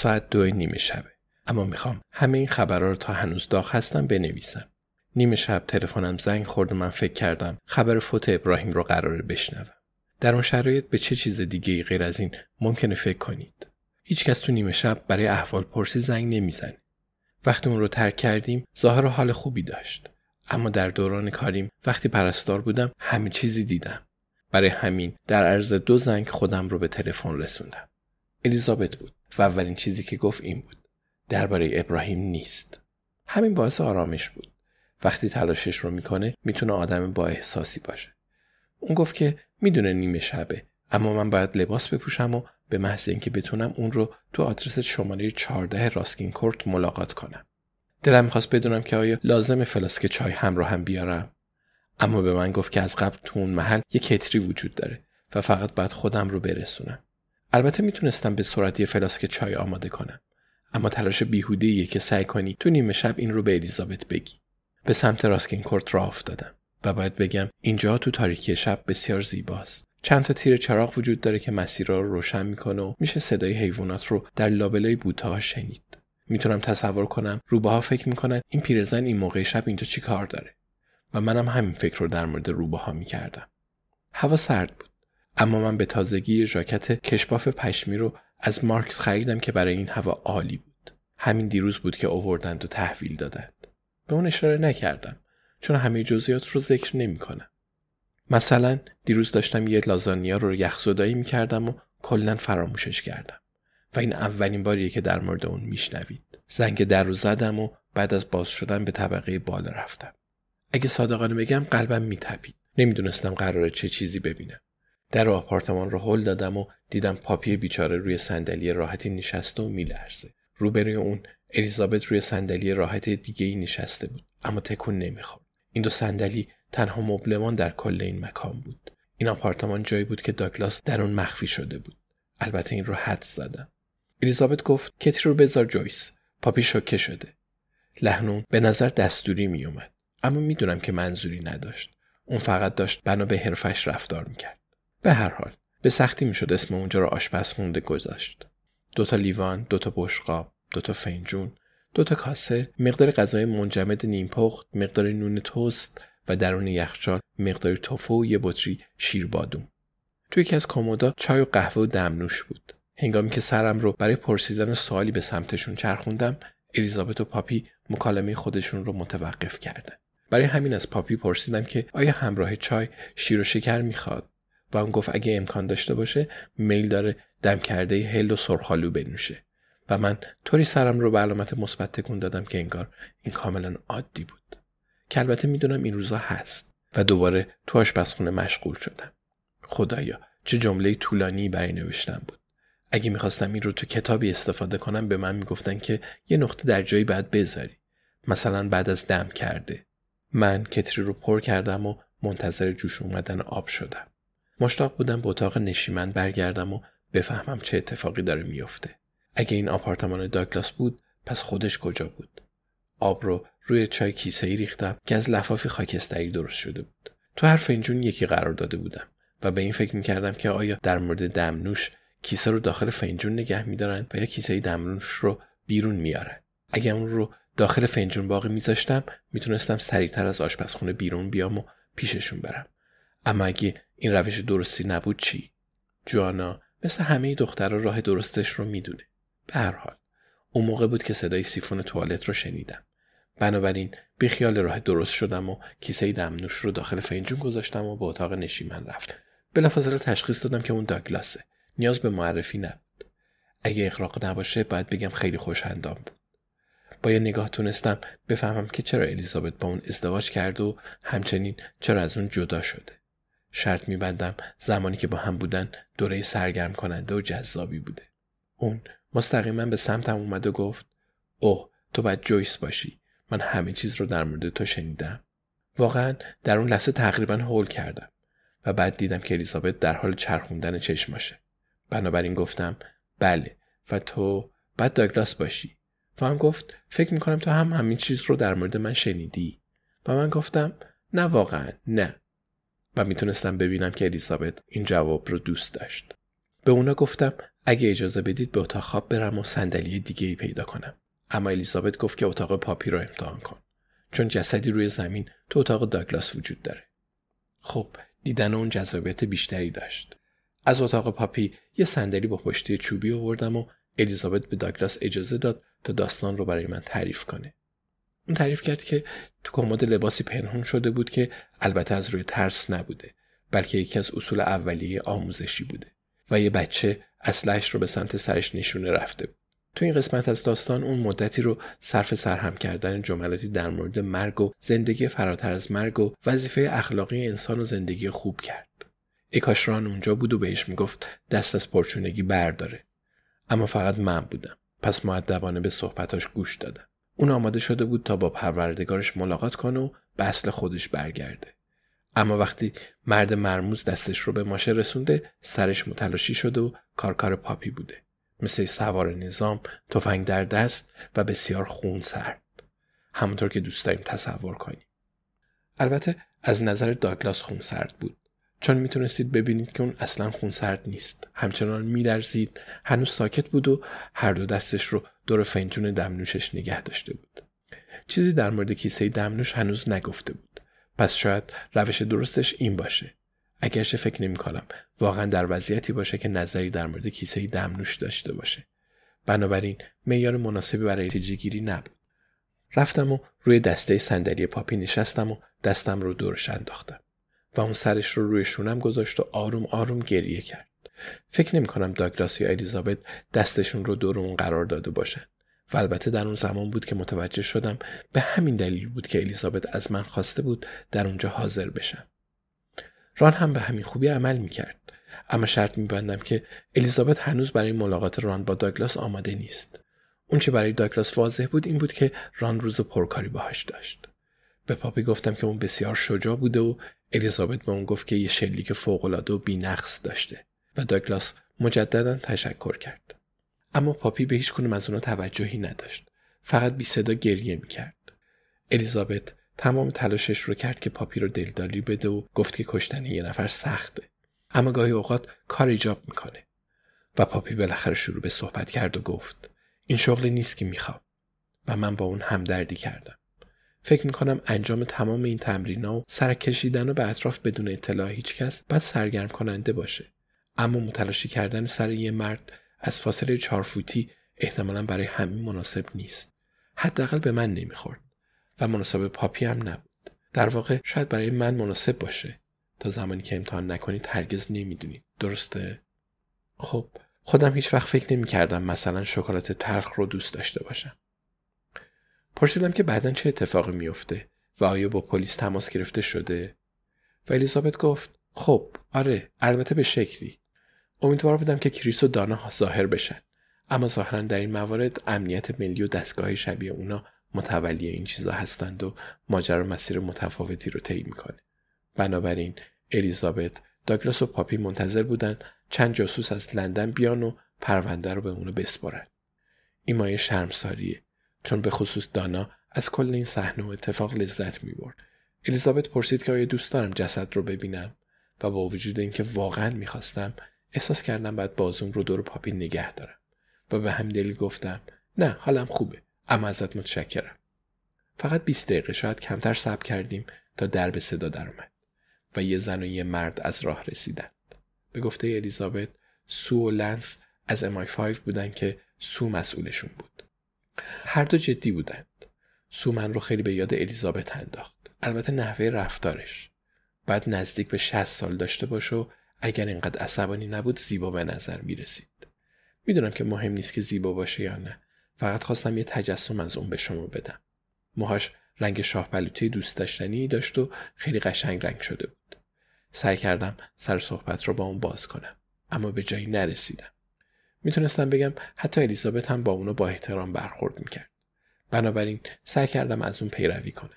ساعت دو نیمه شبه. اما می‌خوام همه این خبرها رو تا هنوز داغ هستم بنویسم. نیمه شب تلفنم زنگ خورد و من فکر کردم خبر فوت ابراهیم رو قراره بشنوم. در اون شرایط به چه چیز دیگه غیر از این ممکنه فکر کنید؟ هیچکس تو نیمه شب برای احوال پرسی زنگ نمی‌زنه. وقتی اون رو ترک کردیم ظاهر حال خوبی داشت. اما در دوران کاریم وقتی پرستار بودم همه چیزی دیدم. برای همین در عرض دو زنگ خودم رو به تلفن رسوندم. الیزابت بود و اولین چیزی که گفت این بود. درباره ابراهیم نیست. همین باعث آرامش بود. وقتی تلاشش رو می‌کنه می‌تونه آدم با احساسی باشه. اون گفت که می‌دونه نیمه شبه اما من باید لباس بپوشم و به محض اینکه بتونم اون رو تو آدرس شماره 14 راسکین کورت ملاقات کنم. دلم می‌خواست بدونم که آیا لازم فلاسک چای همراه هم بیارم اما به من گفت که از قبل تو اون محل یه کتری وجود داره و فقط باید خودم رو برسونم البته می‌تونستم به سرعت یه فلاسک چای آماده کنم. اما تلاش بیهوده که سعی کنی تو نیمه شب این رو به الیزابت بگی. به سمت راسکین کورت راه افتادم و باید بگم اینجا تو تاریکی شب بسیار زیباست. چند تا تیر چراغ وجود داره که مسیرها رو روشن می‌کنه و میشه صدای حیوانات رو در لابلای بوته شنید. می‌تونم تصور کنم روبه ها فکر می‌کنن این پیرزن این موقع شب اینجا چی کار داره. و منم همین فکر رو در مورد روبه ها می‌کردم. هوا سرد بود. اما من به تازگی ژاکت کشباف پشمی رو از مارکس خریدم که برای این هوا عالی بود. همین دیروز بود که اووردند و تحویل دادند. به اون اشاره نکردم چون همه جزئیات رو ذکر نمی‌کنم. مثلا دیروز داشتم یه لازانیا رو یخزدایی می‌کردم و کلا فراموشش کردم. و این اولین باریه که در مورد اون میشنوید. زنگ در رو زدم و بعد از باز شدن به طبقه بالا رفتم. اگه صادقانه بگم قلبم میتپید. نمی‌دونستم قراره چه چیزی ببینم. در آپارتمان رو هل دادم و دیدم پاپی بیچاره روی صندلی راحتی نشسته و میلرزه. روبروی اون الیزابت روی صندلی راحت دیگه ای نشسته بود اما تکون نمی‌خورد. این دو صندلی تنها مبلمان در کل این مکان بود. این آپارتمان جایی بود که داگلاس در اون مخفی شده بود. البته این رو حد زدم. الیزابت گفت کتی رو بذار جویس. پاپی شوکه شده. لحنون به نظر دستوری می اومد اما می‌دونم که منظوری نداشت. اون فقط داشت بنا به حرفش رفتار می‌کرد. به هر حال به سختی می‌شد اسم اونجا رو آشپزخونه گذاشت. دوتا لیوان دوتا بشقاب دوتا فنجون دوتا کاسه مقدار غذای منجمد نیمپخت مقدار نون توست و درون یخچال مقدار توفو و یه بطری شیر بادوم توی یکی از کمودا چای و قهوه و دمنوش بود. هنگامی که سرم رو برای پرسیدن سوالی به سمتشون چرخوندم الیزابت و پاپی مکالمه خودشون رو متوقف کردن. برای همین از پاپی پرسیدم که آیا همراه چای شیر و شکر می‌خواد؟ و اون گفت اگه امکان داشته باشه میل داره دم کرده هل و سرخالو بنوشه. و من طوری سرم رو به علامت مثبت تکون دادم که انگار این کاملا عادی بود. که البته می‌دونم این روزا هست و دوباره تو آشپزخونه مشغول شدم. خدایا چه جمله طولانی برای نوشتم بود. اگه می‌خواستم این رو تو کتابی استفاده کنم به من می‌گفتن که یه نقطه در جایی باید بذاری. مثلا بعد از دم کرده. من کتری رو پر کردم و منتظر جوش اومدن آب شدم. مشتاق بودم به اتاق نشیمن برگردم و بفهمم چه اتفاقی داره میافته. اگه این آپارتمان داگلاس بود پس خودش کجا بود؟ آب رو روی چای کیسه ای ریختم که از لفافی خاکستری درست شده بود. تو هر فنجون یکی قرار داده بودم و به این فکر می‌کردم که آیا در مورد دمنوش کیسه رو داخل فنجون نگه میدارن و یا کیسه دمنوش رو بیرون میارن. اگر اون رو داخل فنجون باقی میذاشتم می‌تونستم سریعتر از آشپزخونه بیرون بیام و پیششون برم. اما اگه این روش درستی نبود چی؟ جوانا مثل همه دخترها راه درستش رو می‌دونه. به هر حال اون موقع بود که صدای سیفون توالت رو شنیدم. بنابراین بیخیال راه درست شدم و کیسه دمنوش رو داخل فنجون گذاشتم و به اتاق نشیمن رفتم. بلافاصله تشخیص دادم که اون داگلاسه. نیاز به معرفی نبود. اگه اقراق نباشه باید بگم خیلی خوشهندام بود. با یه نگاه تونستم بفهمم که چرا الیزابت با اون ازدواج کرد و همچنین چرا از اون جدا شده. شرط میبندم زمانی که با هم بودن دوره سرگرم کننده و جذابی بوده. اون مستقیما به سمتم اومد و گفت اوه تو باید جویس باشی. من همه چیز رو در مورد تو شنیدم. واقعا در اون لحظه تقریبا هول کردم و بعد دیدم که الیزابت در حال چرخوندن چشماشه بنابراین گفتم بله و تو بعد داگلاس باشی. و هم گفت فکر می‌کنم تو هم همین چیز رو در مورد من شنیدی. و من گفتم نه واقعا نه. و می‌تونستم ببینم که الیزابت این جواب رو دوست داشت. به اونا گفتم اگه اجازه بدید به اتاق خواب برم و صندلی دیگه ای پیدا کنم. اما الیزابت گفت که اتاق پاپی رو امتحان کن. چون جسدی روی زمین تو اتاق داگلاس وجود داره. خب دیدن اون جذابیت بیشتری داشت. از اتاق پاپی یه صندلی با پشتی چوبی آوردم و الیزابت به داگلاس اجازه داد تا داستان رو برای من تعریف کنه. اون تعریف کرد که تو کمد لباسی پنهون شده بود که البته از روی ترس نبوده بلکه یکی از اصول اولیه آموزشی بوده و یه بچه اسلحش رو به سمت سرش نشونه رفته بود تو این قسمت از داستان اون مدتی رو صرف سرهم کردن جملاتی در مورد مرگ و زندگی فراتر از مرگ و وظیفه اخلاقی انسان و زندگی خوب کرد. اکاشران اونجا بود و بهش می‌گفت دست از پرچونگی برداره. اما فقط من بودم. پس معدبانه به صحبتاش گوش دادم. اون آماده شده بود تا با پروردگارش ملاقات کنه و به خودش برگرده. اما وقتی مرد مرموز دستش رو به ماشه رسونده سرش متلاشی شده و کارکار پاپی بوده. مثل سوار نظام تفنگ در دست و بسیار خون سرد همونطور که دوست داریم تصور کنیم البته از نظر داگلاس خون سرد بود چون می‌تونستید ببینید که اون اصلا خون سرد نیست. همچنان میلرزید. هنوز ساکت بود و هر دو دستش رو دور فنجون دمنوشش نگه داشته بود. چیزی در مورد کیسه دمنوش هنوز نگفته بود. پس شاید روش درستش این باشه. اگرچه فکر نمی کنم واقعا در وضعیتی باشه که نظری در مورد کیسه دمنوش داشته باشه. بنابراین معیار مناسبی برای نتیجه گیری نبود. رفتم و روی دسته صندلی پاپی نشستم و دستم رو دورش انداختم. و اون سرش رو روی شونم گذاشت و آروم آروم گریه کرد. فکر نمی کنم داگلاس یا الیزابت دستشون رو دور اون قرار داده باشن. و البته در اون زمان بود که متوجه شدم به همین دلیل بود که الیزابت از من خواسته بود در اونجا حاضر بشم. ران هم به همین خوبی عمل می‌کرد اما شرط میبندم که الیزابت هنوز برای ملاقات ران با داگلاس آماده نیست. اون چه برای داگلاس واضح بود این بود که ران روز پرکاری باهاش داشت. به پاپی گفتم که اون بسیار شجاع بوده و الیزابت به اون گفت که یه شلیک فوقالعاده و بینقص داشته و داگلاس مجددا تشکر کرد. اما پاپی به هیچ کنم از اونا توجهی نداشت. فقط بی صدا گریه می‌کرد. الیزابت تمام تلاشش رو کرد که پاپی رو دلداری بده و گفت که کشتن یه نفر سخته. اما گاهی اوقات کار ایجاب می‌کنه. و پاپی بالاخره شروع به صحبت کرد و گفت این شغلی نیست که می‌خوام. و من با اون همدردی کردم. فکر می‌کنم انجام تمام این تمرینا و سر کشیدن و به اطراف بدون اطلاع هیچ کس باید سرگرم کننده باشه. اما متلاشی کردن سر یه مرد از فاصله چهار فوتی احتمالا برای همین مناسب نیست. حداقل به من نمی‌خورد و مناسب پاپی هم نبود. در واقع شاید برای من مناسب باشه. تا زمانی که امتحان نکنید هرگز نمی‌دونید. درسته؟ خب خودم هیچ وقت فکر نمی کردم مثلا شکلات تلخ رو دوست داشته باشم. پرسیدم که بعدا چه اتفاقی میفته و آیا با پلیس تماس گرفته شده؟ و الیزابت گفت خب آره البته به شکلی. امیدوار بودم که کریس و دانا ظاهر بشن. اما ظاهرا در این موارد امنیت ملی و دستگاه شبیه اونا متولی این چیزا هستند و ماجرا مسیر متفاوتی رو طی می‌کنه. بنابراین الیزابت داگلاس و پاپی منتظر بودن چند جاسوس از لندن بیان و پرونده رو به اونو بسپارن. این مایه شرمساریه. چون به خصوص دانا از کل این صحنه و اتفاق لذت می‌برد. الیزابت پرسید که آیا دوست دارم جسد رو ببینم و با وجود اینکه واقعا می‌خواستم احساس کردم بعد بازوم رو دور پاپی نگه دارم و به همدلی گفتم نه حالم خوبه اما ازت متشکرم. فقط 20 دقیقه شاید کمتر صبر کردیم تا در به صدا درآمد و یه زن و یه مرد از راه رسیدند. به گفته الیزابت سو و لنس از امای 5 بودن که سو مسئولشون بود. هر دو جدی بودند سو من رو خیلی به یاد الیزابت انداخت البته نحوه رفتارش بعد نزدیک به 60 سال داشته باشه و اگر اینقدر عصبانی نبود زیبا به نظر می رسید. می‌دونم که مهم نیست که زیبا باشه یا نه. فقط خواستم یه تجسم از اون به شما بدم. موهاش رنگ شاه بلوطی دوست داشتنی داشت و خیلی قشنگ رنگ شده بود. سعی کردم سر صحبت رو با اون باز کنم. اما به جایی نرسیدم. می‌تونستم بگم حتی الیزابت هم با اونو با احترام برخورد می‌کرد. بنابراین سعی کردم از اون پیروی کنم.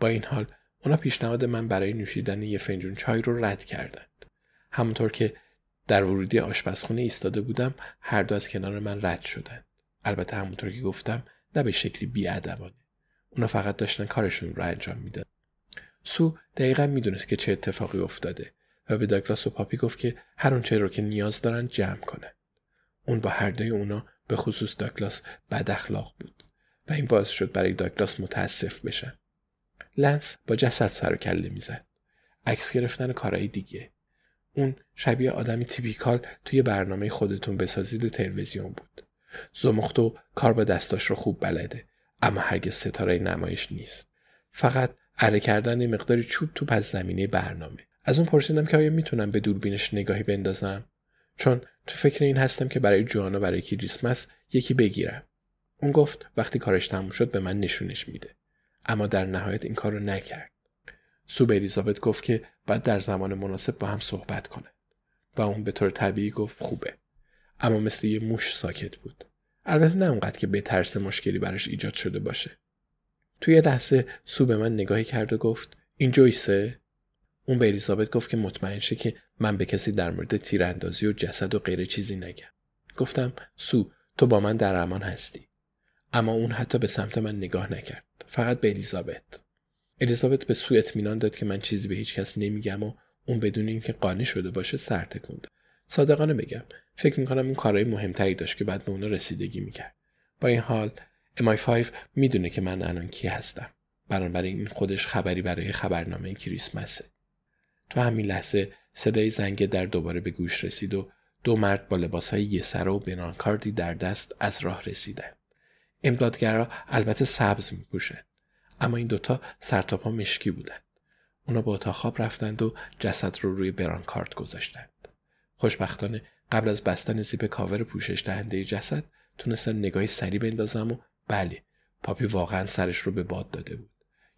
با این حال اونا پیشنهاد من برای نوشیدن یه فنجون چای رو رد کردند. همونطور که در ورودی آشپزخونه ایستاده بودم هر دو از کنار من رد شدند. البته همونطور که گفتم نه به شکلی بیادبانه. اونا فقط داشتن کارشون رو انجام میدن. سو دقیقا می‌دونست که چه اتفاقی افتاده و به داگلاس و پاپی گفت که هر اونچه رو که نیاز دارن جمع کنن. اون با هر دوی اونا به خصوص داگلاس بد اخلاق بود و این باعث شد برای داگلاس متاسف بشن. لنس با جسد سر و کله می‌زد. عکس گرفتن کارهای دیگه. اون شبیه آدمی تیپیکال توی برنامه خودتون بسازید تلویزیون بود. زمختو کار با دستاش رو خوب بلده اما هرگز ستاره نمایش نیست. فقط اره کردن مقداری چوب تو پس زمینه برنامه. از اون پرسیدم که آیا می‌تونم به دوربینش نگاهی بندازم؟ چون تو فکر این هستم که برای جوانا برای کریسمس یکی بگیرم. اون گفت وقتی کارش تموم شد به من نشونش میده. اما در نهایت این کار رو نکرد. سو به الیزابت گفت که باید در زمان مناسب با هم صحبت کنه و اون به طور طبیعی گفت خوبه. اما مثل یه موش ساکت بود. البته نه اونقدر که به ترس مشکلی براش ایجاد شده باشه. توی لحظه سو به من نگاهی کرد و گفت این جویسه؟ اون به الیزابت گفت که مطمئن شه که من به کسی در مورد تیراندازی و جسد و غیر چیزی نگم. گفتم سو تو با من در امان هستی. اما اون حتی به سمت من نگاه نکرد. فقط به الیزابت. الیزابت به سو اطمینان داد که من چیزی به هیچ کس نمیگم و اون بدون اینکه قانع شده باشه سر تکوند. صادقانه بگم فکر می‌کنم اون کارهای مهمتری داشت که بعد به اون رسیدگی می‌کرد. با این حال امای 5 می‌دونه که من الان کی هستم. بنابراین این خودش خبری برای خبرنامه کریسمسه. تو همین لحظه صدای زنگ در دوباره به گوش رسید و دو مرد با لباسهای یه سر و بنانکاردی در دست از راه رسیدن. امدادگرا البته سبز میپوشن اما این دوتا سرتاپا مشکی بودند اونا با اتاق خواب رفتند و جسد رو روی برانکارد گذاشتند. خوشبختانه قبل از بستن زیپ کاور پوشش دهنده جسد تونستم نگاهی سری بندازم و بله پاپی واقعا سرش رو به باد داده بود.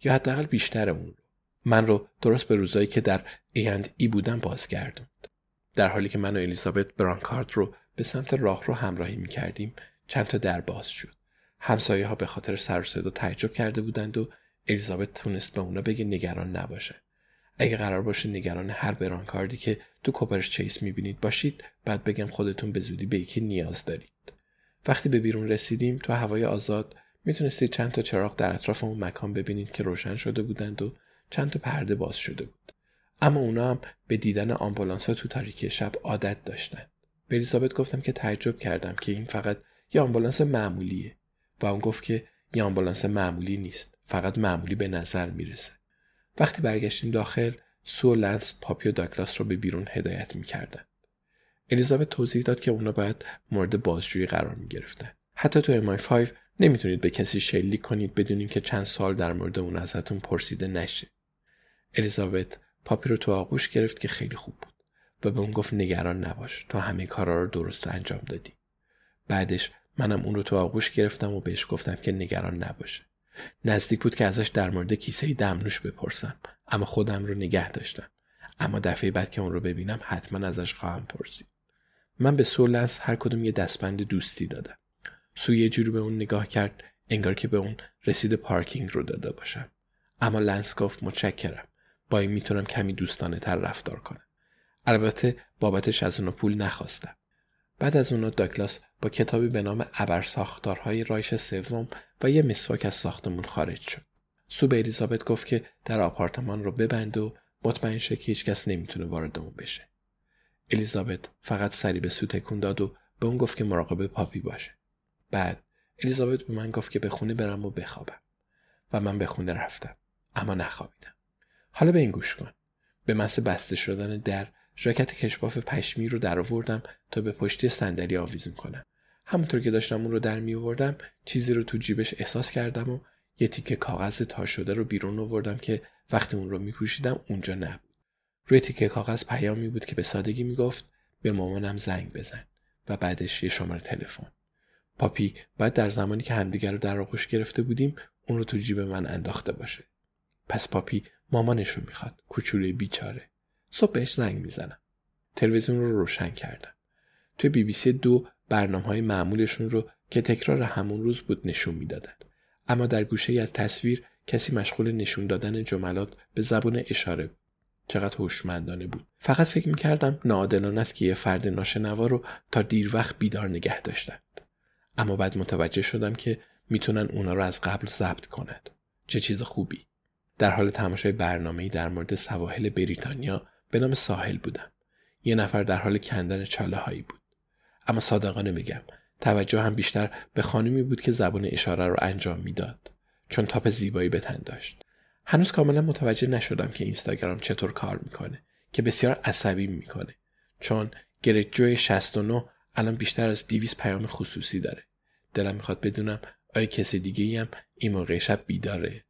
یا حداقل بیشتر اون. رو من رو درست به روزایی که در ایند ای بودم بازگردوند در حالی که من و الیزابت برانکارد رو به سمت راه رو همراهی می کردیم چند تا در باز شد. همسایه ها به خاطر سر صدا تعجب کرده بودند و الیزابت تونست به اونا بگه نگران نباشه. اگه قرار باشه نگران هر برانکاردی که تو کوپرش چیس می‌بینید باشید بعد بگم خودتون به زودی به یکی نیاز دارید. وقتی به بیرون رسیدیم تو هوای آزاد می‌تونستید چند تا چراغ در اطراف اون مکان ببینید که روشن شده بودند و چند تا پرده باز شده بود. اما اونا هم به دیدن آمبولانس ها تو تاریکی شب عادت داشتند به الیزابت گفتم که تعجب کردم که این فقط یه آمبولانس معمولیه و اون گفت که یه آمبولانس معمولی نیست فقط معمولی به نظر می‌رسه. وقتی برگشتیم داخل سو و لنس پاپی و داگلاس رو به بیرون هدایت می‌کردن. الیزابت توضیح داد که اونا باید مورد بازجویی قرار می‌گرفتن. حتی تو امای 5 نمی‌تونید به کسی شلیک کنید بدونیم که چند سال در مورد اون ازتون پرسیده نشه. الیزابت پاپی رو تو آغوش گرفت که خیلی خوب بود و به اون گفت نگران نباش تو همه کارا رو درست انجام دادی. بعدش منم اون رو تو آغوش گرفتم و بهش گفتم که نگران نباشه. نزدیک بود که ازش در مورد کیسه دمنوش بپرسم اما خودم رو نگه داشتم. اما دفعه بعد که اون رو ببینم حتما ازش خواهم پرسید. من به سو و لنس هر کدوم یه دستبند دوستی دادم. سو یه جوری به اون نگاه کرد انگار که به اون رسید پارکینگ رو داده باشم. اما لنس گفت متشکرم. با این می‌تونم کمی دوستانه تر رفتار کنم. البته بابتش از اونا پول نخواستم. بعد از اونا داگلاس با کتابی به نام ابر ساختارهای رایش سوم و یه مسواک از ساختمون خارج شد. سو به الیزابت گفت که در آپارتمان رو ببند و مطمئن شه که هیچکس نمی‌تونه وارد اون بشه. الیزابت فقط سری به سو تکون داد و به اون گفت که مراقب پاپی باشه. بعد الیزابت به من گفت که به خونه برم و بخوابم. و من به خونه رفتم. اما نخوابیدم. حالا به این گوش کن. به محض بسته شدن در ژاکت کشباف پشمی رو در آوردم تا به پشتی صندلی آویزون کنم. همونطور که داشتم اون رو در می آوردم چیزی رو تو جیبش احساس کردم و یه تیکه کاغذ تا شده رو بیرون آوردم که وقتی اون رو می پوشیدم اونجا نبود. روی تیکه کاغذ پیامی بود که به سادگی می‌گفت به مامانم زنگ بزن و بعدش یه شماره تلفن. پاپی بعد در زمانی که همدیگر رو در آغوش گرفته بودیم اون رو تو جیب من انداخته باشه. پس پاپی مامانش رو می‌خواد. کوچولوی بیچاره. صبح بهش زنگ می‌زنم. تلویزیون رو روشن کردم. توی بی بی سی دو برنامه های معمولشون رو که تکرار همون روز بود نشون می‌دادند اما در گوشه از تصویر کسی مشغول نشون دادن جملات به زبون اشاره بود. چقدر هوشمندانه بود. فقط فکر می‌کردم ناعادلانه است که یه فرد ناشنوا رو تا دیر وقت بیدار نگه داشتند. اما بعد متوجه شدم که می‌تونن اونا رو از قبل ضبط کنند. چه چیز خوبی. در حال تماشای برنامه‌ای در مورد سواحل بریتانیا به نام ساحل بودم. یه نفر در حال کندن چاله هایی بود. اما صادقانه بگم توجه هم بیشتر به خانمی بود که زبان اشاره رو انجام می‌داد چون تاپ زیبایی به تن داشت. هنوز کاملا متوجه نشدم که اینستاگرام چطور کار می‌کنه که بسیار عصبی می‌کنه چون گرت جوی 69 الان بیشتر از 200 پیام خصوصی داره. دلم می‌خواد بدونم آیا کسی دیگه هم این موقع شب بیداره.